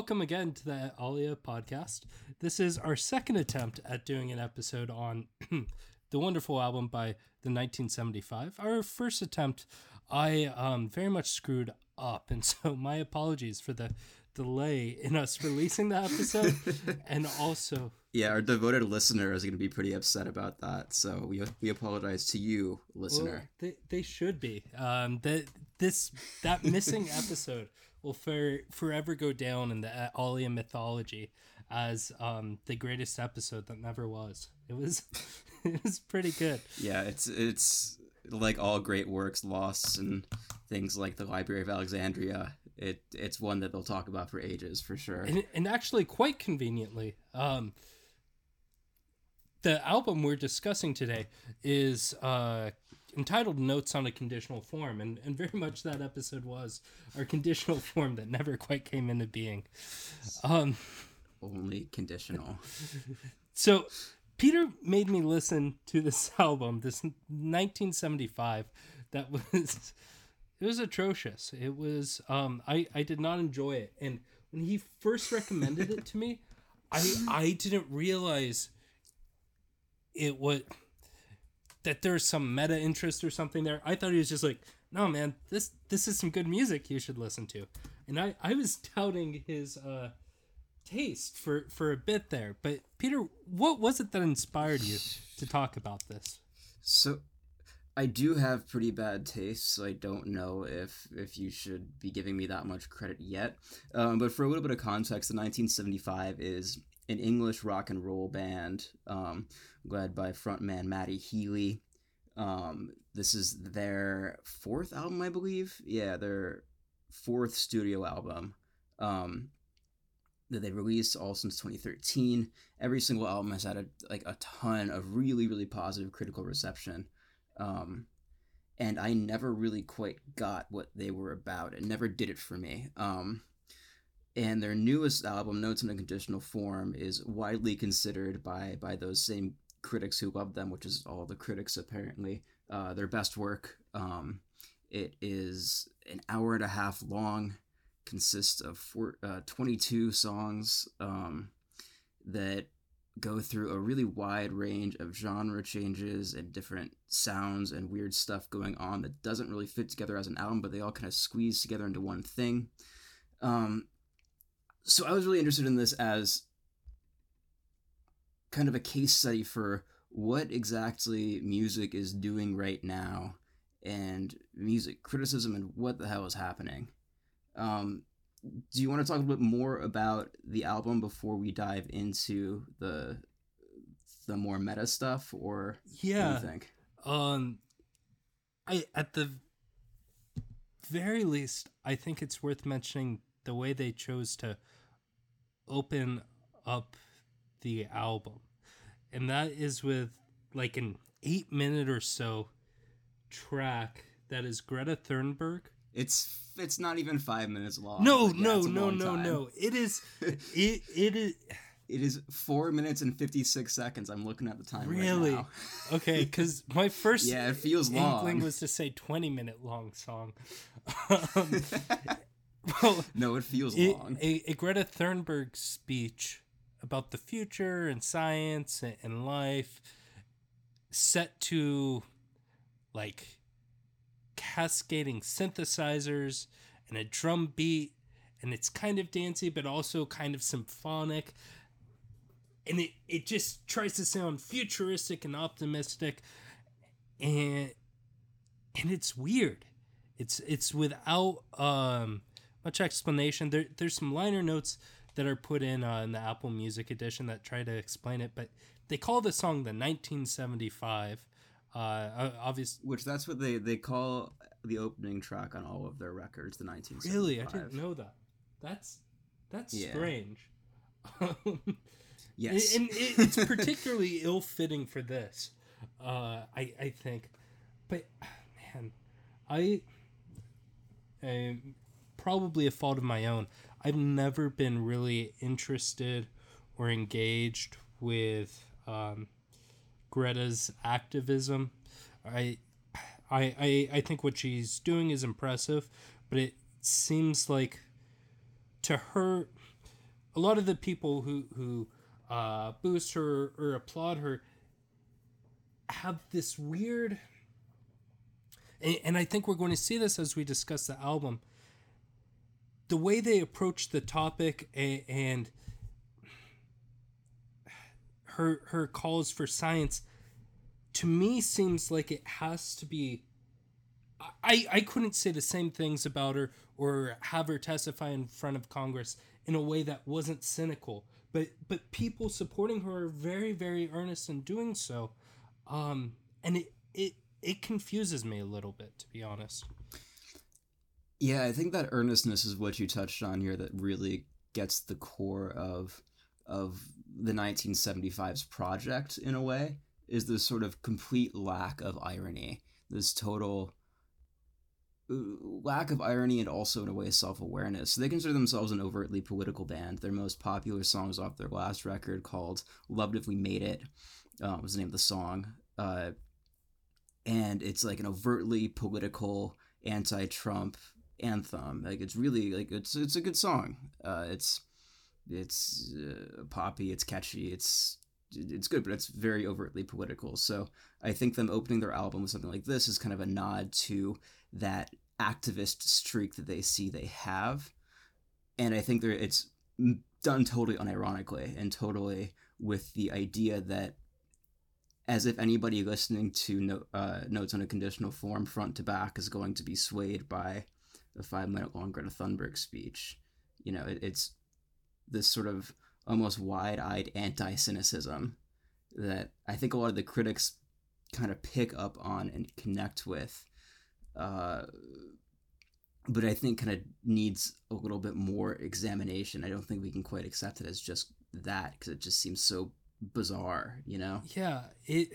Welcome again to the Alia podcast. This is our second attempt at doing an episode on the wonderful album by the 1975. Our first attempt, I um, very much screwed up, and so my apologies for the delay in us releasing the episode, and also yeah, our devoted listener is going to be pretty upset about that. So we we apologize to you, listener. Well, they, they should be. Um, that this that missing episode will for, forever go down in the Alia mythology as um, the greatest episode that never was. It was it was pretty good. Yeah, it's it's like all great works lost and things like the Library of Alexandria. It it's one that they'll talk about for ages for sure. And, and actually, quite conveniently, um, the album we're discussing today is uh, entitled Notes on a Conditional Form, and, and very much that episode was our conditional form that never quite came into being. Um, Only conditional. So, Peter made me listen to this album, this 1975, that was. It was atrocious. It was um I I did not enjoy it. And when he first recommended it to me, I I didn't realize it was that there's some meta interest or something there. I thought he was just like, no man, this this is some good music you should listen to. And I I was doubting his uh taste for for a bit there. But Peter, what was it that inspired you to talk about this? So I do have pretty bad taste, so I don't know if if you should be giving me that much credit yet. Um, but for a little bit of context, the 1975 is an English rock and roll band um, led by frontman Matty Healy. Um, this is their fourth album, I believe. Yeah, their fourth studio album um, that they released all since 2013. Every single album has had a, like a ton of really, really positive critical reception. Um, and I never really quite got what they were about. It never did it for me. Um, and their newest album, Notes in a Conditional Form, is widely considered by by those same critics who love them, which is all the critics apparently, uh, their best work. Um, it is an hour and a half long, consists of four, uh, 22 songs um, that go through a really wide range of genre changes and different sounds and weird stuff going on that doesn't really fit together as an album, but they all kind of squeeze together into one thing. Um, so I was really interested in this as kind of a case study for what exactly music is doing right now and music criticism and what the hell is happening. Um, do you want to talk a little bit more about the album before we dive into the the more meta stuff or yeah what do you think um i at the very least i think it's worth mentioning the way they chose to open up the album. And that is with like an eight minute or so track that is Greta Thunberg. It's it's not even five minutes long. No, like, yeah, no, no, no, time. no. It is it it is it is four minutes and 56 seconds. I'm looking at the time really? right okay, because my first yeah, it feels long. was to say 20 minute long song. Um, well, no, it feels it, long. A, a, Greta Thunberg speech about the future and science and, and life set to like cascading synthesizers and a drum beat and it's kind of dancey but also kind of symphonic and it, it just tries to sound futuristic and optimistic and and it's weird It's it's without um, much explanation. There there's some liner notes that are put in uh, in the Apple Music edition that try to explain it, but they call the song the 1975. Uh, obviously, which that's what they they call the opening track on all of their records. The 1975. Really, I didn't know that. That's that's yeah. strange. yes, and it, it's particularly ill-fitting for this. Uh, I I think, but man, I, I probably a fault of my own. I've never been really interested or engaged with um, Greta's activism. I, I, I, I think what she's doing is impressive, but it seems like to her, a lot of the people who who uh, boost her or applaud her have this weird, and, and I think we're going to see this as we discuss the album. The way they approach the topic and, and her her calls for science to me seems like it has to be I, I couldn't say the same things about her or have her testify in front of Congress in a way that wasn't cynical. But but people supporting her are very, very earnest in doing so. Um, and it, it it confuses me a little bit, to be honest. Yeah, I think that earnestness is what you touched on here that really gets the core of of the 1975's project in a way is this sort of complete lack of irony this total uh, lack of irony and also in a way self-awareness. So they consider themselves an overtly political band. Their most popular songs off their last record called love it if we made it uh, was the name of the song uh, and it's like an overtly political anti-trump anthem. Like it's really like it's it's a good song. Uh, it's it's uh, poppy, it's catchy, it's it's good, but it's very overtly political. So I think them opening their album with something like this is kind of a nod to that activist streak that they see they have, and I think it's done totally unironically and totally with the idea that as if anybody listening to no, uh, notes on a conditional form front to back is going to be swayed by the five minute long Greta Thunberg speech. You know, it, it's this sort of almost wide-eyed anti-cynicism that I think a lot of the critics kind of pick up on and connect with. Uh, but I think kind of needs a little bit more examination. I don't think we can quite accept it as just that because it just seems so bizarre, you know? Yeah, it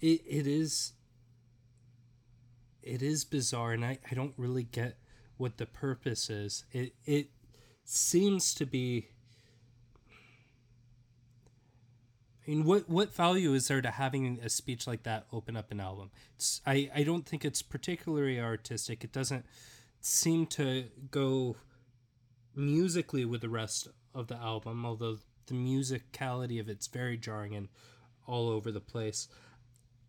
it, it is it is bizarre and I, I don't really get what the purpose is. It it seems to be. I mean, what what value is there to having a speech like that open up an album? It's, I I don't think it's particularly artistic. It doesn't seem to go musically with the rest of the album, although the musicality of it's very jarring and all over the place.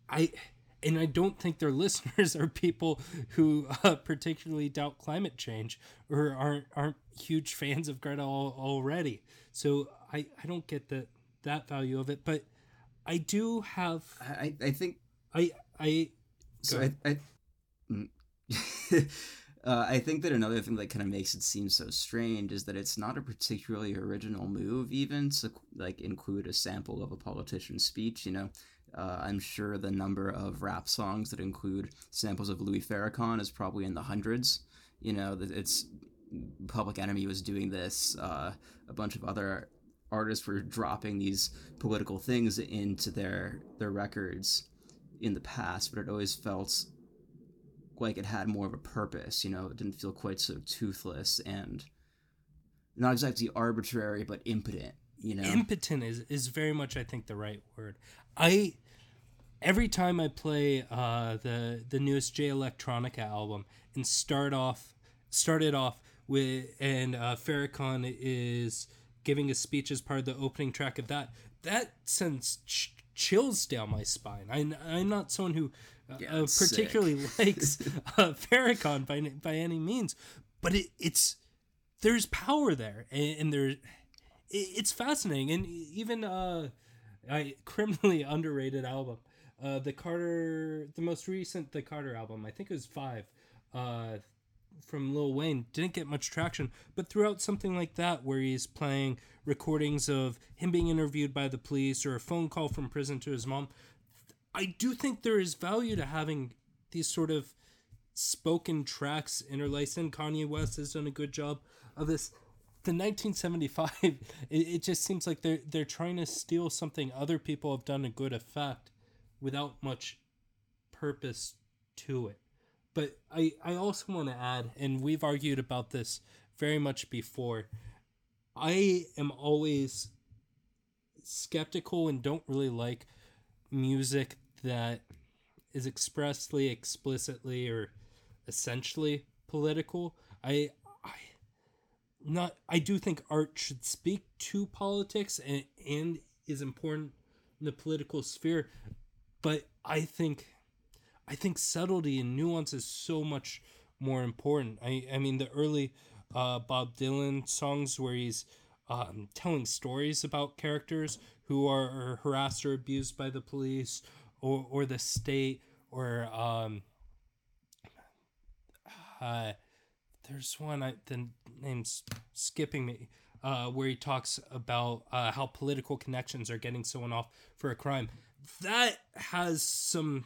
I and I don't think their listeners are people who uh, particularly doubt climate change or aren't aren't huge fans of Greta al- already. So I, I don't get the that value of it, but I do have. I I think I I. So I I. Mm. uh, I think that another thing that kind of makes it seem so strange is that it's not a particularly original move, even to like include a sample of a politician's speech. You know, uh, I'm sure the number of rap songs that include samples of Louis Farrakhan is probably in the hundreds. You know, it's Public Enemy was doing this. Uh, a bunch of other artists were dropping these political things into their their records in the past, but it always felt like it had more of a purpose. You know, it didn't feel quite so toothless and not exactly arbitrary, but impotent. You know, impotent is is very much, I think, the right word. I every time I play uh, the the newest Jay Electronica album and start off started off with and uh, Farrakhan is giving a speech as part of the opening track of that. That sends ch- chills down my spine. I, I'm not someone who uh, yeah, uh, particularly likes uh, Farrakhan by by any means, but it, it's there's power there, and, and there it, it's fascinating, and even uh, I criminally underrated album. Uh, the Carter, the most recent the Carter album, I think it was five, uh, from Lil Wayne, didn't get much traction. But throughout something like that, where he's playing recordings of him being interviewed by the police or a phone call from prison to his mom, I do think there is value to having these sort of spoken tracks interlaced. And Kanye West has done a good job of this. The 1975, it, it just seems like they're they're trying to steal something other people have done a good effect without much purpose to it. But I, I also want to add, and we've argued about this very much before, I am always skeptical and don't really like music that is expressly, explicitly, or essentially political. I, I, not. I do think art should speak to politics and and is important in the political sphere, but I think, I think subtlety and nuance is so much more important. I, I mean, the early uh, Bob Dylan songs where he's um, telling stories about characters who are, harassed or abused by the police or, or the state or um, uh, there's one I, the name's skipping me uh, where he talks about uh, how political connections are getting someone off for a crime that has some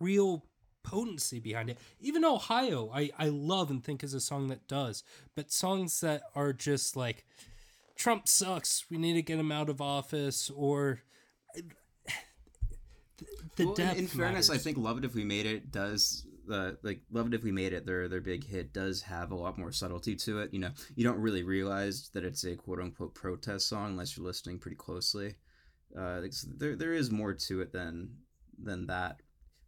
real potency behind it. Even Ohio, I, I love and think is a song that does. But songs that are just like, Trump sucks, we need to get him out of office, or. The well, depth in, in fairness, I think "Love It If We Made It" does the like "Love It If We Made It." Their their big hit does have a lot more subtlety to it. You know, you don't really realize that it's a quote unquote protest song unless you're listening pretty closely. Uh, there there is more to it than than that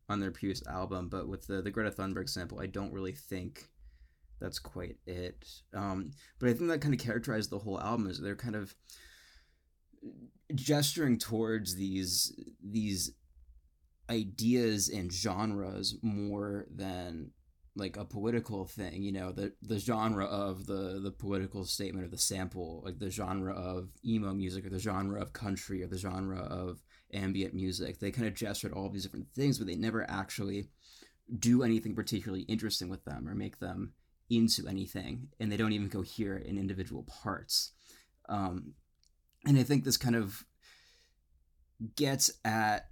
on their previous album, but with the the Greta Thunberg sample, I don't really think that's quite it. Um, but I think that kind of characterized the whole album is they're kind of gesturing towards these these ideas and genres more than like a political thing you know the the genre of the the political statement of the sample like the genre of emo music or the genre of country or the genre of ambient music they kind of gesture at all these different things but they never actually do anything particularly interesting with them or make them into anything and they don't even cohere in individual parts. Um, and i think this kind of gets at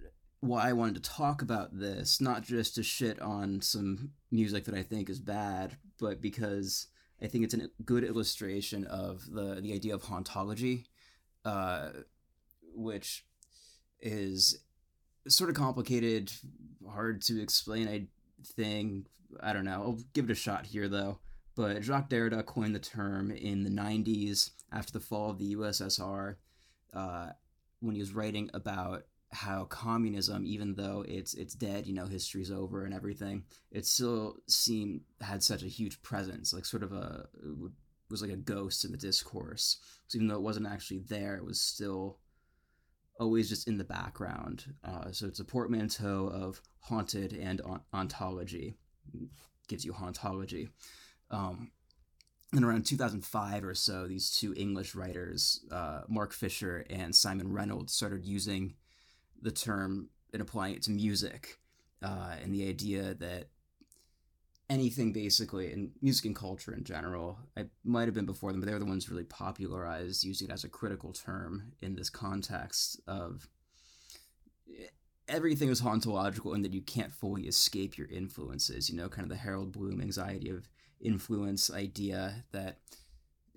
why I wanted to talk about this, not just to shit on some music that I think is bad, but because I think it's a good illustration of the the idea of hauntology, uh, which is sort of complicated, hard to explain. I think I don't know. I'll give it a shot here though. But Jacques Derrida coined the term in the '90s after the fall of the USSR, uh, when he was writing about how communism, even though it's it's dead, you know, history's over and everything, it still seemed had such a huge presence, like sort of a was like a ghost in the discourse. So even though it wasn't actually there, it was still always just in the background. Uh, so it's a portmanteau of haunted and ontology, gives you hauntology. Um, and around 2005 or so, these two English writers, uh, Mark Fisher and Simon Reynolds, started using the term and applying it to music uh, and the idea that anything basically in music and culture in general i might have been before them but they're the ones really popularized using it as a critical term in this context of everything is hauntological and that you can't fully escape your influences you know kind of the harold bloom anxiety of influence idea that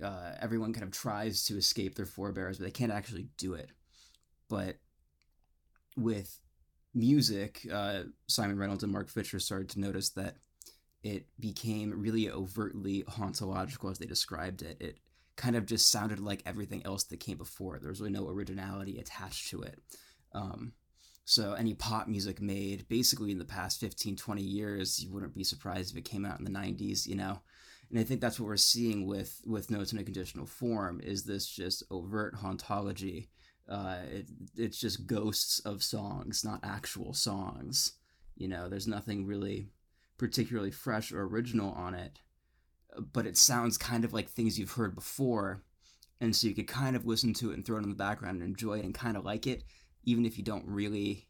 uh, everyone kind of tries to escape their forebears but they can't actually do it. But with music, uh, Simon Reynolds and Mark Fisher started to notice that it became really overtly hauntological as they described it. It kind of just sounded like everything else that came before. There was really no originality attached to it. Um, so any pop music made basically in the past 15, 20 years, you wouldn't be surprised if it came out in the 90s, you know? And I think that's what we're seeing with with Notes in a Conditional Form is this just overt hauntology uh, it, it's just ghosts of songs, not actual songs. You know, there's nothing really particularly fresh or original on it, but it sounds kind of like things you've heard before. And so you could kind of listen to it and throw it in the background and enjoy it and kind of like it, even if you don't really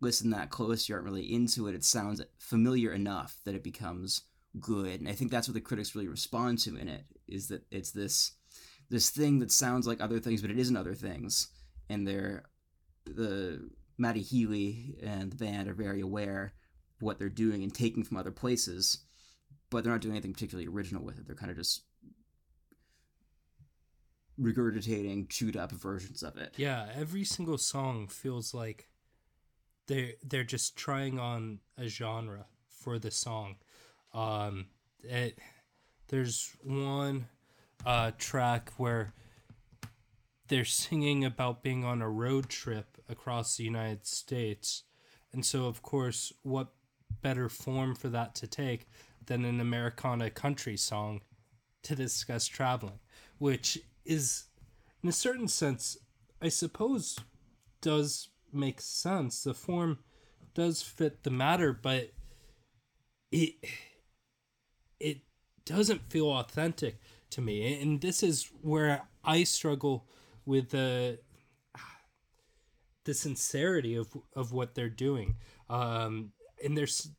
listen that close, you aren't really into it. It sounds familiar enough that it becomes good, and I think that's what the critics really respond to in it is that it's this this thing that sounds like other things, but it isn't other things, and they're the Matty Healy and the band are very aware of what they're doing and taking from other places, but they're not doing anything particularly original with it. They're kind of just regurgitating chewed up versions of it. Yeah, every single song feels like they're they're just trying on a genre for the song. Um, it there's one uh, track where they're singing about being on a road trip across the United States, and so of course, what better form for that to take than an Americana country song to discuss traveling, which is, in a certain sense, I suppose, does make sense. The form does fit the matter, but it it doesn't feel authentic to me, and this is where I struggle with the the sincerity of of what they're doing. Um, and there's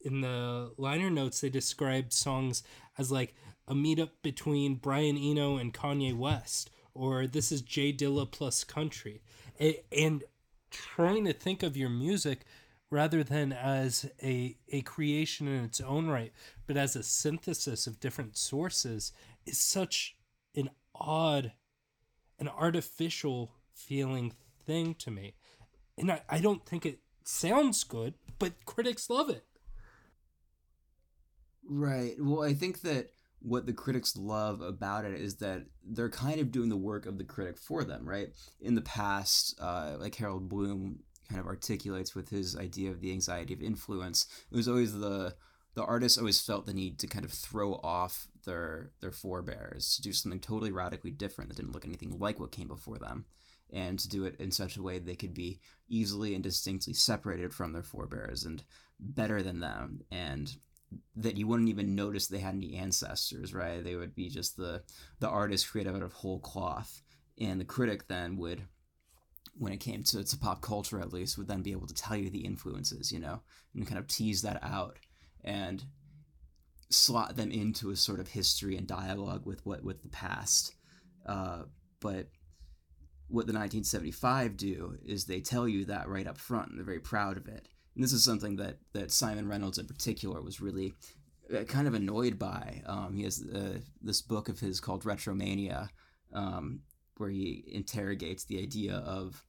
in the liner notes they describe songs as like a meetup between Brian Eno and Kanye West, or this is Jay Dilla plus country, and, and trying to think of your music rather than as a a creation in its own right, but as a synthesis of different sources is such an odd, an artificial feeling thing to me, and I, I don't think it sounds good, but critics love it. Right. Well, I think that what the critics love about it is that they're kind of doing the work of the critic for them, right? In the past, uh, like Harold Bloom kind of articulates with his idea of the anxiety of influence, it was always the the artists always felt the need to kind of throw off their their forebears to do something totally radically different that didn't look anything like what came before them and to do it in such a way they could be easily and distinctly separated from their forebears and better than them and that you wouldn't even notice they had any ancestors, right? They would be just the the artist created out of whole cloth, and the critic then would, when it came to, to pop culture at least, would then be able to tell you the influences, you know, and kind of tease that out and slot them into a sort of history and dialogue with what with the past. Uh, but what the 1975 do is they tell you that right up front, and they're very proud of it and this is something that that Simon Reynolds in particular was really uh, kind of annoyed by. Um, he has uh, this book of his called Retromania, um, where he interrogates the idea of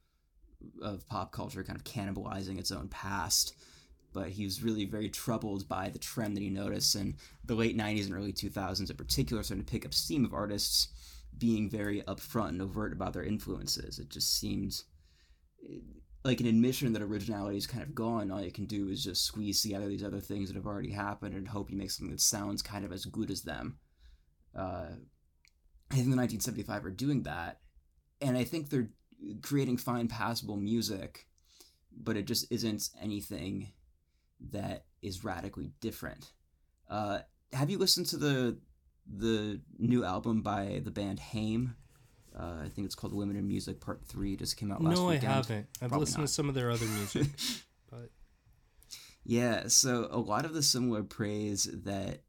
of pop culture kind of cannibalizing its own past. But he was really very troubled by the trend that he noticed in the late '90s and early 2000s, in particular, starting to pick up steam of artists being very upfront and overt about their influences. It just seemed like an admission that originality is kind of gone. All you can do is just squeeze together these other things that have already happened and hope you make something that sounds kind of as good as them. Uh, I think the 1975 are doing that, and I think they're creating fine, passable music, but it just isn't anything that is radically different. Uh, have you listened to the the new album by the band Haim? Uh, I think it's called Women in Music Part Three. Just came out last no, weekend. I haven't. I've Probably listened not. to some of their other music, but Yeah, so a lot of the similar praise that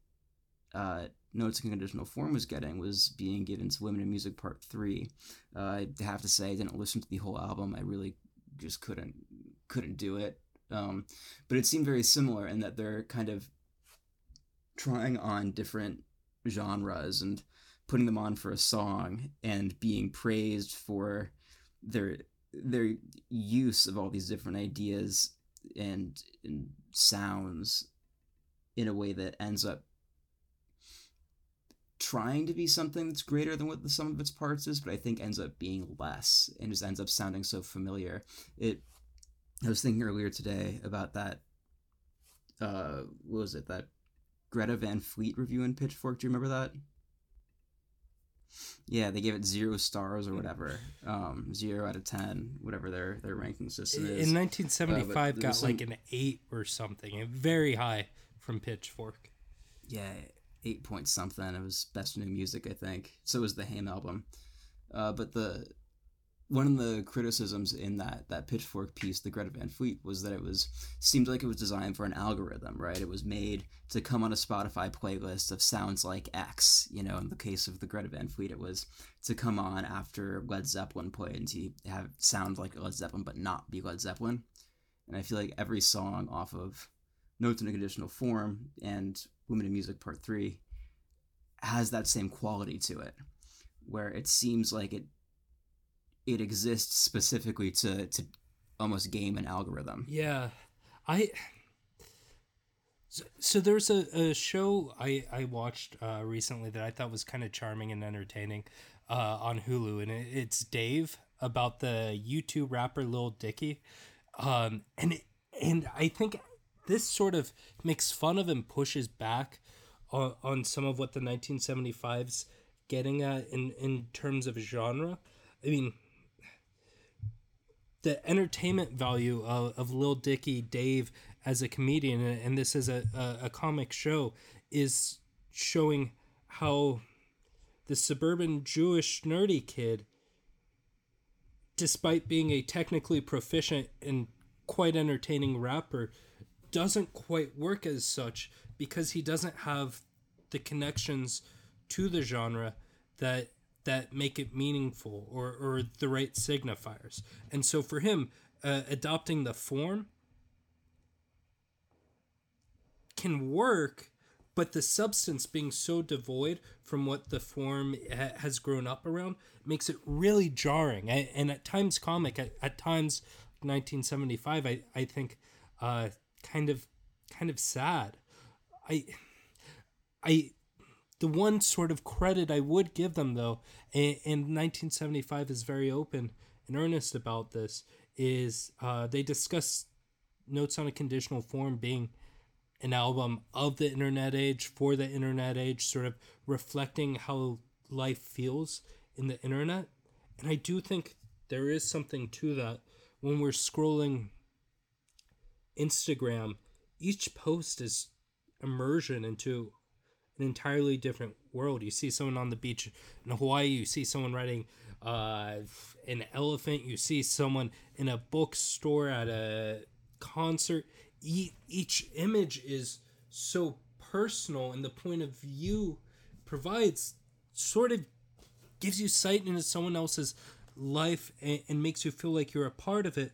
uh, Notes in Conditional Form was getting was being given to Women in Music Part 3. Uh, I have to say, I didn't listen to the whole album. I really just couldn't couldn't do it. Um, but it seemed very similar in that they're kind of trying on different genres and putting them on for a song and being praised for their their use of all these different ideas and, and sounds in a way that ends up trying to be something that's greater than what the sum of its parts is, but I think ends up being less and just ends up sounding so familiar. It I was thinking earlier today about that uh what was it, that Greta Van Fleet review in Pitchfork. Do you remember that? Yeah, they gave it zero stars or whatever. Um, zero out of ten, whatever their their ranking system is. in 1975 Uh, got there's like an eight or something, very high from Pitchfork. yeah, eight point something. It was best new music, I think. So was the Haim album. Uh, but the one of the criticisms in that that pitchfork piece the greta van fleet was that it was seemed like it was designed for an algorithm right? It was made to come on a spotify playlist of sounds like x you know in the case of the greta van fleet it was to come on after led zeppelin played and to have sound like led zeppelin but not be led zeppelin. And i feel like every song off of notes in a conditional form and women in music part three has that same quality to it where it seems like it it exists specifically to to almost game an algorithm. Yeah, I. So, so there's a, a show I I watched uh, recently that I thought was kind of charming and entertaining uh, on Hulu, and it, it's Dave about the YouTube rapper Lil Dicky, um, and and I think this sort of makes fun of and pushes back on, on some of what the 1975's getting at in in terms of genre. I mean, the entertainment value of, of Lil Dicky, Dave as a comedian, and this is a, a, a comic show, is showing how the suburban Jewish nerdy kid, despite being a technically proficient and quite entertaining rapper, doesn't quite work as such because he doesn't have the connections to the genre that that make it meaningful or, or the right signifiers. And so for him, uh, adopting the form can work, but the substance being so devoid from what the form ha- has grown up around makes it really jarring. And at times comic, at, at times 1975, I, I think uh, kind of kind of sad. I I the one sort of credit I would give them, though, and, and 1975 is very open and earnest about this, is uh, they discuss Notes on a Conditional Form being an album of the internet age for the internet age, sort of reflecting how life feels in the internet. And I do think there is something to that when we're scrolling Instagram, each post is immersion into an entirely different world. You see someone on the beach in Hawaii, you see someone riding uh, an elephant, you see someone in a bookstore at a concert. E- each image is so personal, and the point of view provides sort of gives you sight into someone else's life and, and makes you feel like you're a part of it,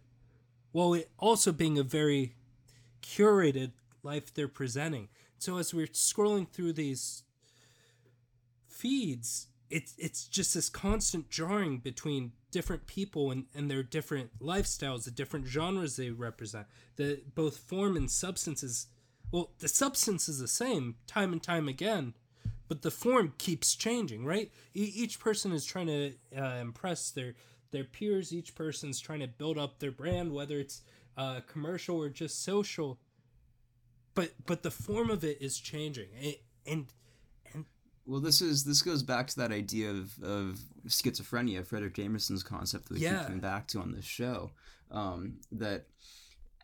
while it also being a very curated life they're presenting. So as we're scrolling through these feeds, it's it's just this constant jarring between different people and, and their different lifestyles, the different genres they represent. The both form and substance is well, the substance is the same time and time again, but the form keeps changing, right? E- each person is trying to uh, impress their their peers. Each person's trying to build up their brand, whether it's uh, commercial or just social but but the form of it is changing and and, and well this is this goes back to that idea of, of schizophrenia Fredric Jameson's concept that we Yeah. keep coming back to on this show um, that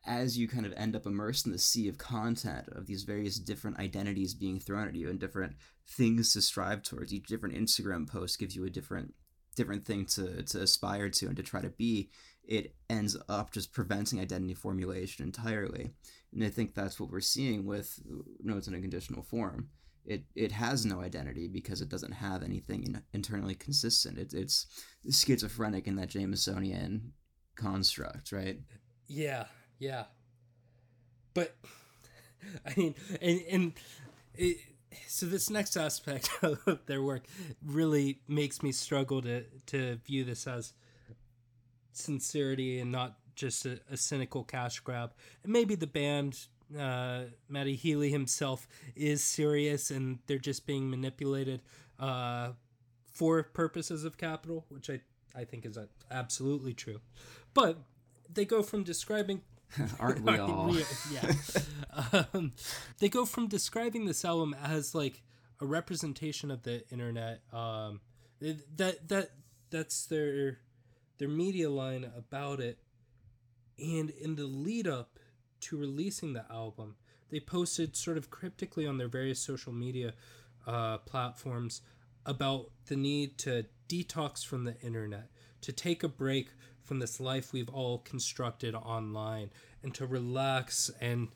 as you kind of end up immersed in the sea of content of these various different identities being thrown at you and different things to strive towards each different instagram post gives you a different different thing to to aspire to and to try to be it ends up just preventing identity formulation entirely. And i think that's what we're seeing with notes in a conditional form. It it has no identity because it doesn't have anything in, internally consistent. It, it's schizophrenic in that jamesonian construct right? Yeah yeah. But i mean and and it, so this next aspect of their work really makes me struggle to to view this as sincerity and not just a, a cynical cash grab and maybe the band uh, Matty Healy himself is serious and they're just being manipulated uh, for purposes of capital, which I, I think is absolutely true. But they go from describing aren't we all yeah. um, they go from describing this album as like a representation of the internet. Um, that that that's their their media line about it. And in the lead up to releasing the album, they posted sort of cryptically on their various social media uh, platforms about the need to detox from the internet, to take a break from this life we've all constructed online and to relax and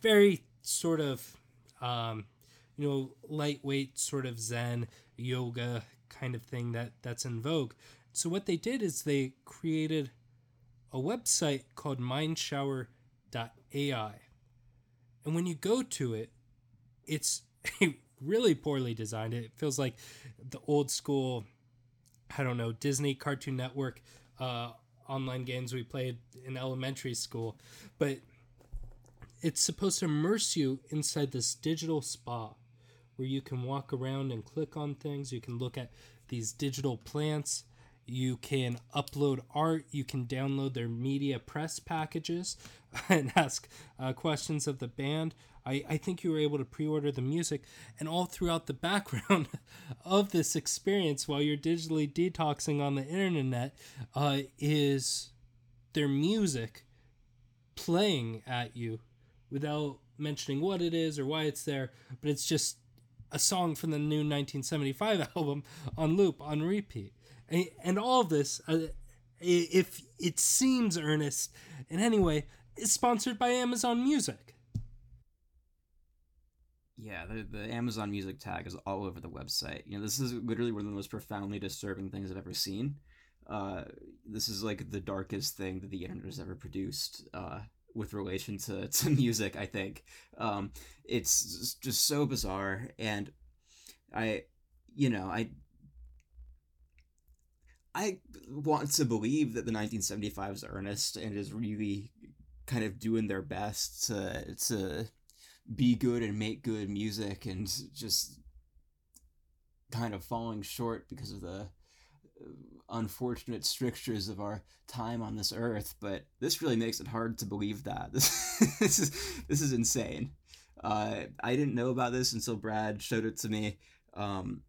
very sort of um, you know lightweight sort of zen yoga kind of thing that that's in vogue. So what they did is they created a website called mindshower.ai and when you go to it it's really poorly designed. It feels like the old school i don't know disney cartoon network uh, online games we played in elementary school but it's supposed to immerse you inside this digital spa where you can walk around and click on things. You can look at these digital plants. You can upload art. You can download their media press packages and ask uh, questions of the band. I, I think you were able to pre order the music. And all throughout the background of this experience while you're digitally detoxing on the internet uh, is their music playing at you without mentioning what it is or why it's there, but it's just a song from the new 1975 album on loop, on repeat. And, and all this, uh, if it seems earnest in any way, is sponsored by Amazon Music. Yeah, the, the Amazon Music tag is all over the website. You know, this is literally one of the most profoundly disturbing things I've ever seen. Uh, this is like the darkest thing that the internet has ever produced. Uh, with relation to, to music i think um, it's just so bizarre and i you know i i want to believe that the 1975 is earnest and is really kind of doing their best to to be good and make good music and just kind of falling short because of the unfortunate strictures of our time on this earth, but this really makes it hard to believe that. This, this is this is insane. Uh, I didn't know about this until Brad showed it to me. Um,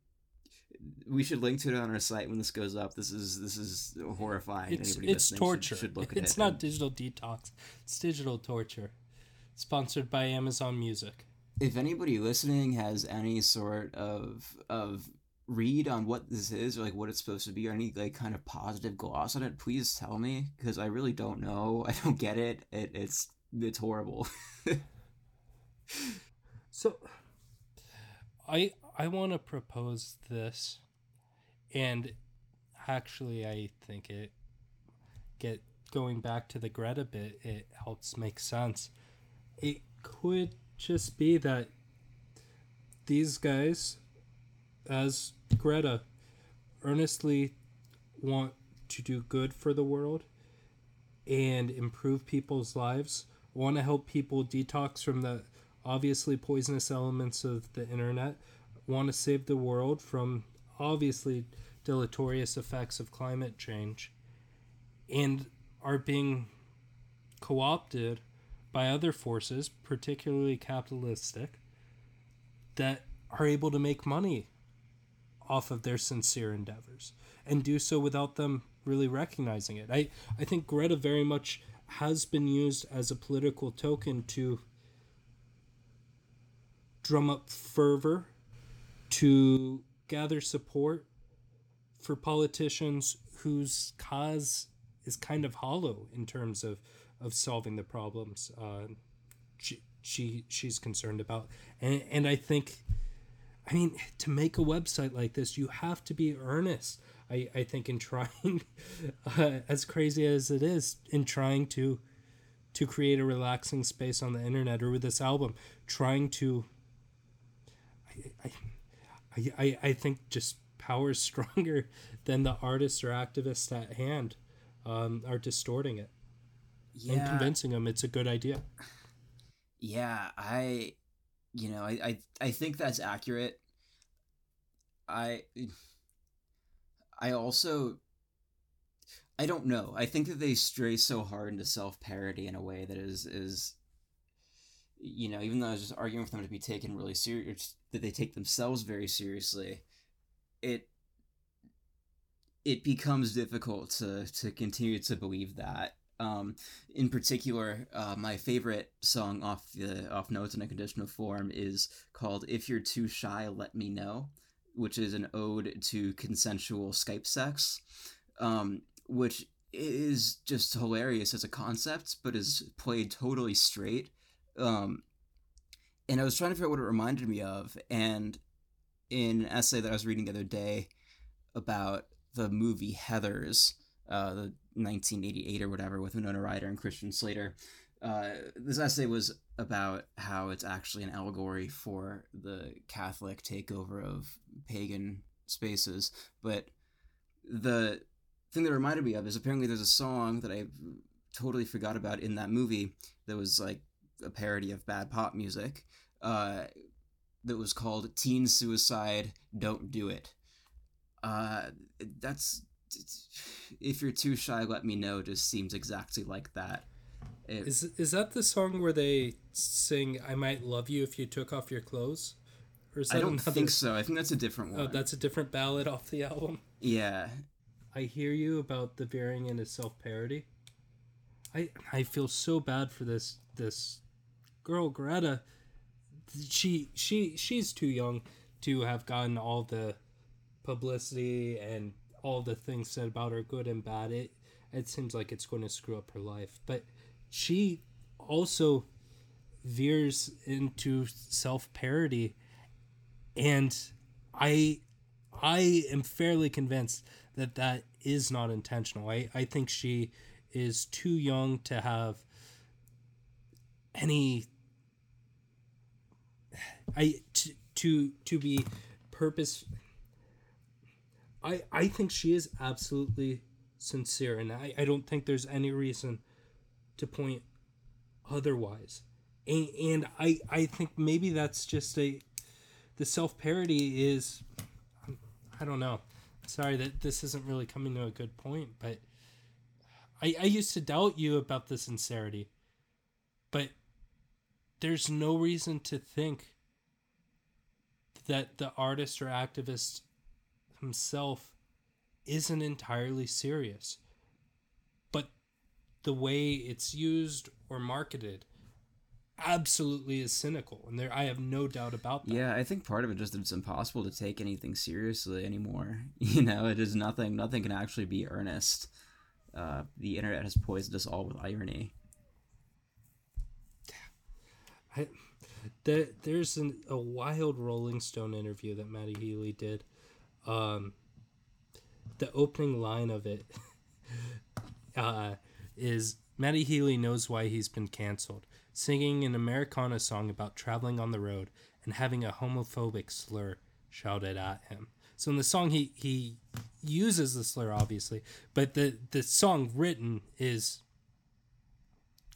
we should link to it on our site when this goes up. This is this is horrifying. It's, it's torture. Should, should it's not and... digital detox. It's digital torture. Sponsored by Amazon Music. If anybody listening has any sort of of read on what this is or like what it's supposed to be or any like kind of positive gloss on it please tell me because i really don't know. I don't get it, it it's it's horrible. So i i want to propose this and actually i think it get going back to the greta bit it helps make sense it could just be that these guys as Greta, earnestly want to do good for the world and improve people's lives, want to help people detox from the obviously poisonous elements of the internet, want to save the world from obviously deleterious effects of climate change, and are being co opted by other forces, particularly capitalistic, that are able to make money off of their sincere endeavors and do so without them really recognizing it. I, I think Greta very much has been used as a political token to drum up fervor, to gather support for politicians whose cause is kind of hollow in terms of, of solving the problems uh, she, she she's concerned about. And, and I think I mean, to make a website like this, you have to be earnest. I, I think in trying, uh, as crazy as it is, in trying to to create a relaxing space on the internet or with this album, trying to. I, I, I, I think just power is stronger than the artists or activists at hand um, are distorting it yeah. and convincing them it's a good idea. Yeah, I you know, I, I I think that's accurate. I I also I don't know. I think that they stray so hard into self parody in a way that is is you know, even though I was just arguing for them to be taken really serious, that they take themselves very seriously, it it becomes difficult to to continue to believe that um, in particular, uh, my favorite song off the off Notes in a Conditional Form is called "If You're Too Shy, Let Me Know," which is an ode to consensual Skype sex. um, which is just hilarious as a concept, but is played totally straight. Um, and I was trying to figure out what it reminded me of, and in an essay that I was reading the other day about the movie Heathers, uh, the 1988 or whatever, with Winona Ryder and Christian Slater. Uh, this essay was about how it's actually an allegory for the Catholic takeover of pagan spaces. But the thing that reminded me of is apparently there's a song that I totally forgot about in that movie that was like a parody of bad pop music uh, that was called Teen Suicide Don't Do It. Uh, that's if you're too shy, let me know. Just seems exactly like that. It, is is that the song where they sing "I might love you if you took off your clothes"? Or is that I don't another... think so. I think that's a different oh, one. Oh, that's a different ballad off the album. Yeah. I hear you about the veering into self parody. I I feel so bad for this this girl Greta. She she she's too young to have gotten all the publicity and all the things said about her, good and bad. It it seems like it's going to screw up her life. But she also veers into self parody, and I I am fairly convinced that that is not intentional. I I think she is too young to have any I to to, to be purpose I I think she is absolutely sincere and I, I don't think there's any reason to point otherwise. And, and I I think maybe that's just a the self parody is I don't know. Sorry that this isn't really coming to a good point, but I I used to doubt you about the sincerity. But there's no reason to think that the artist or activist himself isn't entirely serious. But the way it's used or marketed absolutely is cynical and there I have no doubt about that. Yeah, I think part of it just it's impossible to take anything seriously anymore. You know, it is nothing nothing can actually be earnest. Uh, the internet has poisoned us all with irony. I, there, there's an, a wild Rolling Stone interview that Matty Healy did. Um, the opening line of it uh, is Matty Healy knows why he's been canceled, singing an Americana song about traveling on the road and having a homophobic slur shouted at him. So in the song, he he uses the slur obviously, but the the song written is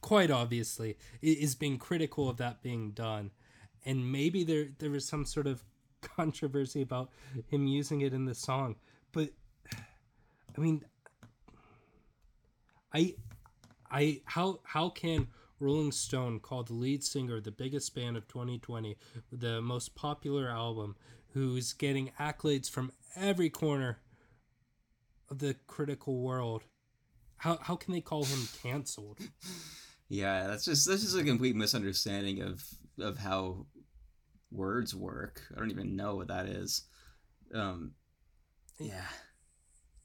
quite obviously is being critical of that being done, and maybe there there was some sort of controversy about him using it in the song, but I mean, I, I how how can Rolling Stone call the lead singer the biggest band of 2020, the most popular album, who's getting accolades from every corner of the critical world? How how can they call him canceled? Yeah, that's just that's just a complete misunderstanding of of how words work. I don't even know what that is. Um, yeah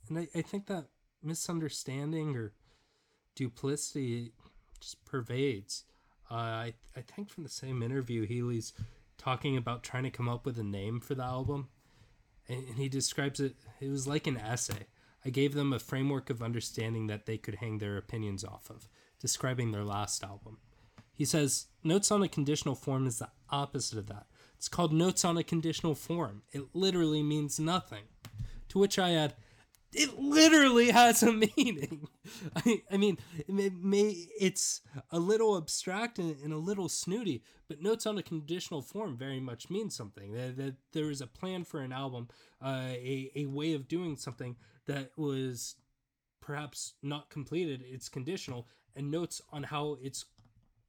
and I, I think that misunderstanding or duplicity just pervades. Uh, I I think from the same interview, Healy's talking about trying to come up with a name for the album, and, and he describes it. It was like an essay. I gave them a framework of understanding that they could hang their opinions off of, describing their last album. He says, Notes on a conditional form is the opposite of that. It's called Notes on a Conditional Form. It literally means nothing. To which I add, it literally has a meaning. I, I mean, it may, it's a little abstract and, and, a little snooty, but notes on a conditional form very much mean something. That, that there is a plan for an album, uh, a, a way of doing something that was perhaps not completed. It's conditional, and notes on how it's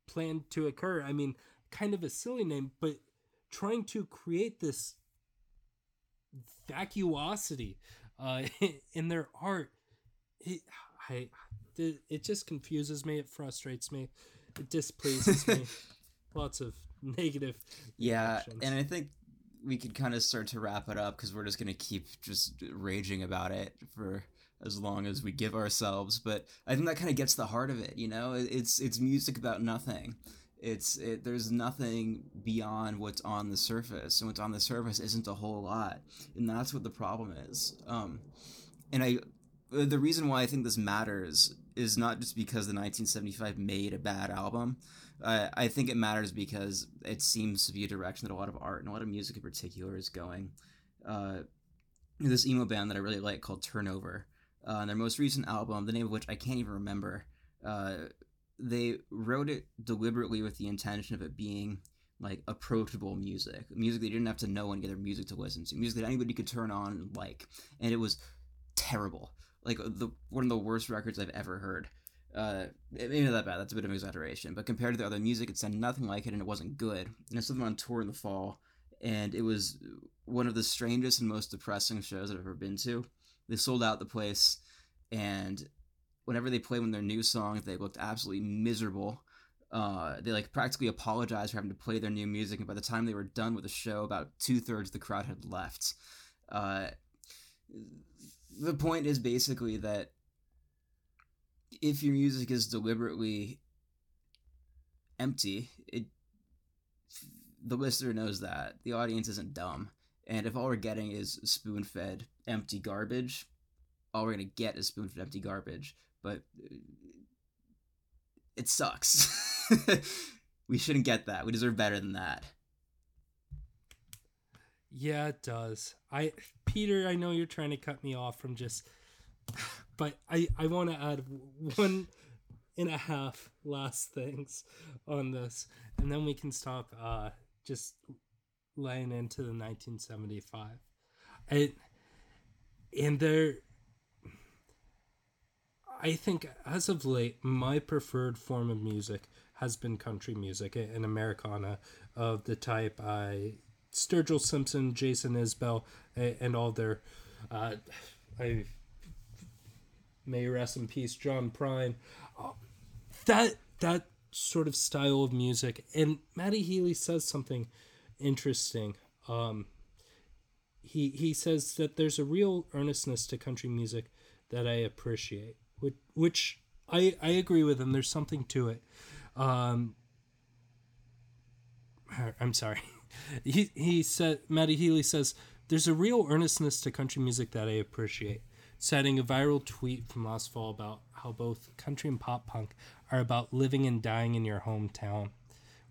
planned to occur. I mean, kind of a silly name, but trying to create this vacuosity uh, in their art. It, I, it just confuses me. It frustrates me. It displeases me. Lots of negative. Yeah, and I think we could kind of start to wrap it up because we're just gonna keep just raging about it for as long as we give ourselves. But I think that kind of gets the heart of it. You know, it's it's music about nothing. It's it, there's nothing beyond what's on the surface, and what's on the surface isn't a whole lot, and that's what the problem is. Um, and I, the reason why I think this matters is not just because the 1975 made a bad album. Uh, I think it matters because it seems to be a direction that a lot of art and a lot of music in particular is going. Uh, this emo band that I really like called Turnover, uh, and their most recent album, the name of which I can't even remember, uh, they wrote it deliberately with the intention of it being like approachable music, music you didn't have to know any other music to listen to, music that anybody could turn on and like, and it was terrible, like the one of the worst records I've ever heard. Uh, maybe not that bad. That's a bit of an exaggeration, but compared to the other music, it sounded nothing like it, and it wasn't good. And I saw them on tour in the fall, and it was one of the strangest and most depressing shows I've ever been to. They sold out the place, and whenever they played one of their new songs, they looked absolutely miserable. Uh, they like practically apologized for having to play their new music, and by the time they were done with the show, about two thirds of the crowd had left. Uh, the point is basically that if your music is deliberately empty, it the listener knows that the audience isn't dumb, and if all we're getting is spoon fed empty garbage, all we're gonna get is spoon fed empty garbage. But uh, it sucks. we shouldn't get that. We deserve better than that. Yeah, it does. I Peter, I know you're trying to cut me off from just but I I want to add one and a half last things on this and then we can stop uh just laying into the 1975. And and there I think as of late my preferred form of music has been country music and Americana of the type I Sturgill Simpson, Jason Isbell, and all their, uh, I may rest in peace, John Prine. Uh, that that sort of style of music, and Matty Healy says something interesting. Um, he he says that there's a real earnestness to country music that I appreciate, which which I I agree with him. There's something to it. Um, I'm sorry. he he said Matty Healy says there's a real earnestness to country music that I appreciate. Citing a viral tweet from last fall about how both country and pop punk are about living and dying in your hometown.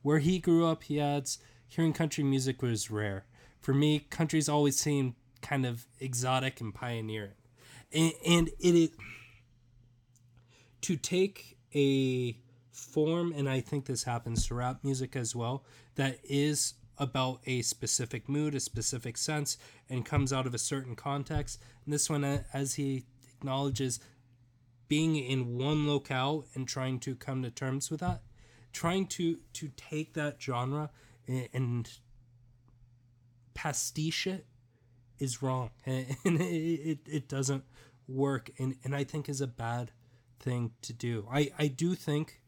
Where he grew up, he adds, hearing country music was rare. For me, country's always seemed kind of exotic and pioneering. And, and it is to take a form, and I think this happens to rap music as well, that is about a specific mood, a specific sense, and comes out of a certain context. And this one, as he acknowledges, being in one locale and trying to come to terms with that, trying to to take that genre and, and pastiche it is wrong, and, and it, it, it doesn't work, and and I think is a bad thing to do. I I do think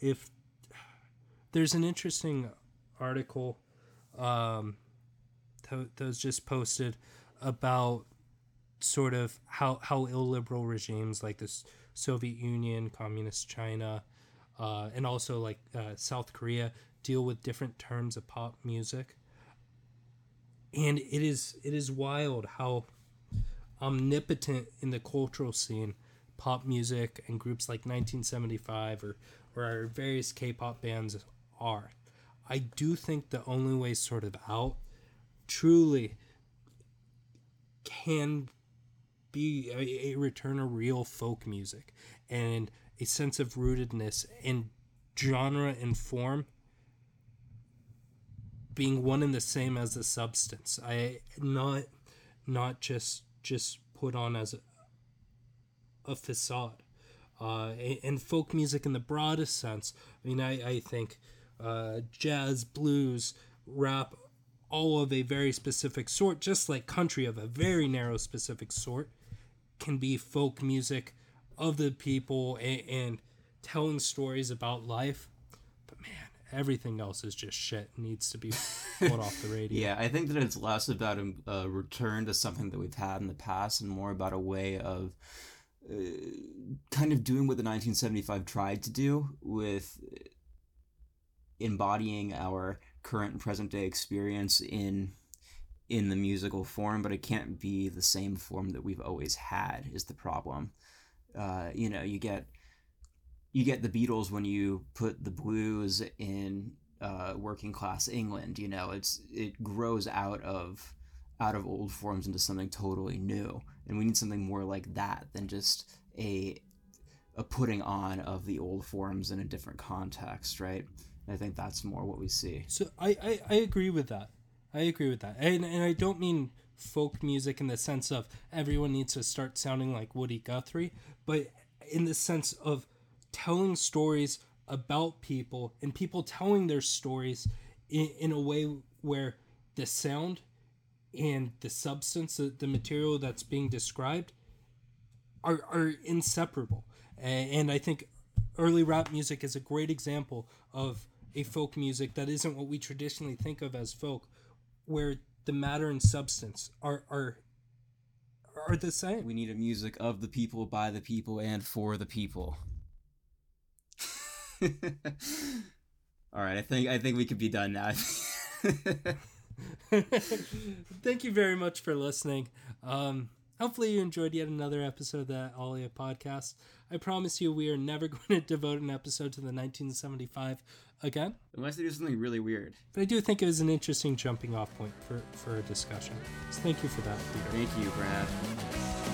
if there's an interesting article um, that, that was just posted about sort of how how illiberal regimes like the Soviet Union, communist China, uh, and also like uh, South Korea deal with different terms of pop music. And it is it is wild how omnipotent in the cultural scene pop music and groups like 1975 or or our various K-pop bands are. I do think the only way sort of out truly can be a, a return of real folk music and a sense of rootedness in genre and form being one and the same as the substance. I not not just just put on as a, facade. Uh, and folk music in the broadest sense. I mean, I, I think uh, jazz, blues, rap, all of a very specific sort, just like country of a very narrow specific sort, can be folk music of the people and, and telling stories about life. But man, everything else is just shit. Needs to be put off the radio. Yeah, I think that it's less about a return to something that we've had in the past and more about a way of uh, kind of doing what the 1975 tried to do with embodying our current and present day experience in in the musical form, but it can't be the same form that we've always had. Is the problem? Uh, you know, you get you get the Beatles when you put the blues in uh, working class England. You know, it's it grows out of out of old forms into something totally new, and we need something more like that than just a a putting on of the old forms in a different context, right? I think that's more what we see. So I, I, I agree with that. I agree with that. And, and I don't mean folk music in the sense of everyone needs to start sounding like Woody Guthrie, but in the sense of telling stories about people and people telling their stories in, in a way where the sound and the substance, the, the material that's being described, are, are inseparable. And I think early rap music is a great example of a folk music that isn't what we traditionally think of as folk, where the matter and substance are are are the same. We need a music of the people, by the people, and for the people. All right, I think I think we could be done now. Thank you very much for listening. Um, hopefully, you enjoyed yet another episode of the Alia podcast. I promise you, we are never going to devote an episode to the 1975 again. Unless they do something really weird. But I do think it was an interesting jumping off point for, for a discussion. So thank you for that, Peter. Thank you, Brad.